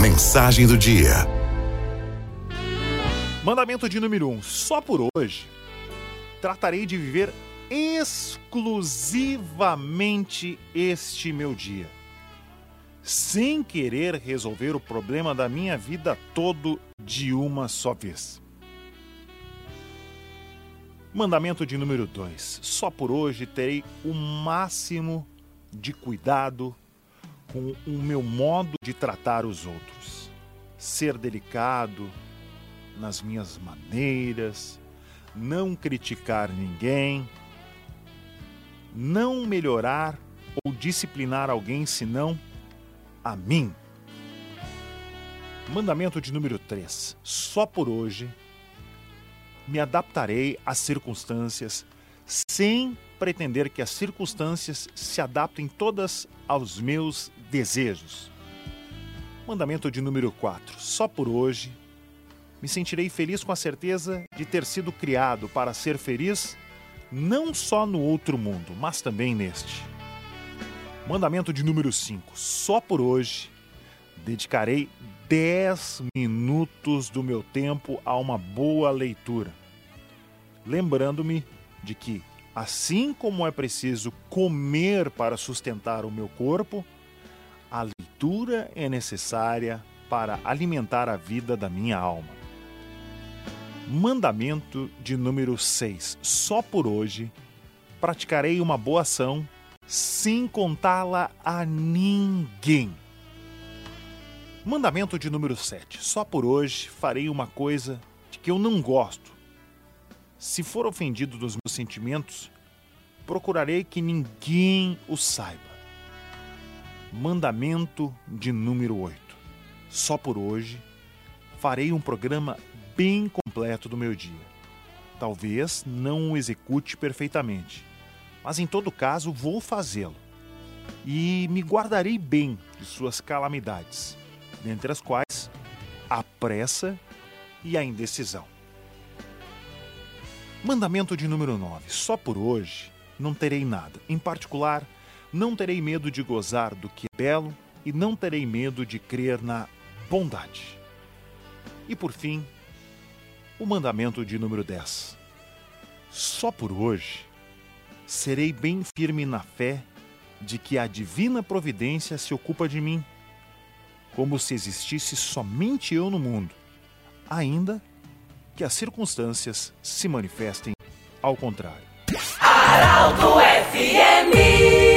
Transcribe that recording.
Mensagem do dia. Mandamento de número 1. Um, só por hoje tratarei de viver exclusivamente este meu dia, sem querer resolver o problema da minha vida todo de uma só vez. Mandamento de número 2. Só por hoje terei o máximo de cuidado com o meu modo de tratar os outros. Ser delicado nas minhas maneiras, não criticar ninguém, não melhorar ou disciplinar alguém senão a mim. Mandamento de número 3. Só por hoje me adaptarei às circunstâncias sem pretender que as circunstâncias se adaptem todas aos meus desejos. Mandamento de número 4. Só por hoje me sentirei feliz com a certeza de ter sido criado para ser feliz não só no outro mundo, mas também neste. Mandamento de número 5. Só por hoje dedicarei 10 minutos do meu tempo a uma boa leitura. Lembrando-me de que, assim como é preciso comer para sustentar o meu corpo, a leitura é necessária para alimentar a vida da minha alma. Mandamento de número 6. Só por hoje praticarei uma boa ação sem contá-la a ninguém. Mandamento de número 7. Só por hoje farei uma coisa de que eu não gosto. Se for ofendido dos meus sentimentos, procurarei que ninguém o saiba. Mandamento de número 8. Só por hoje farei um programa bem completo do meu dia. Talvez não o execute perfeitamente, mas em todo caso vou fazê-lo. E me guardarei bem de suas calamidades dentre as quais a pressa e a indecisão. Mandamento de número 9. Só por hoje não terei nada. Em particular, não terei medo de gozar do que é belo e não terei medo de crer na bondade. E por fim, o mandamento de número 10. Só por hoje serei bem firme na fé de que a divina providência se ocupa de mim como se existisse somente eu no mundo, ainda que as circunstâncias se manifestem ao contrário. FMI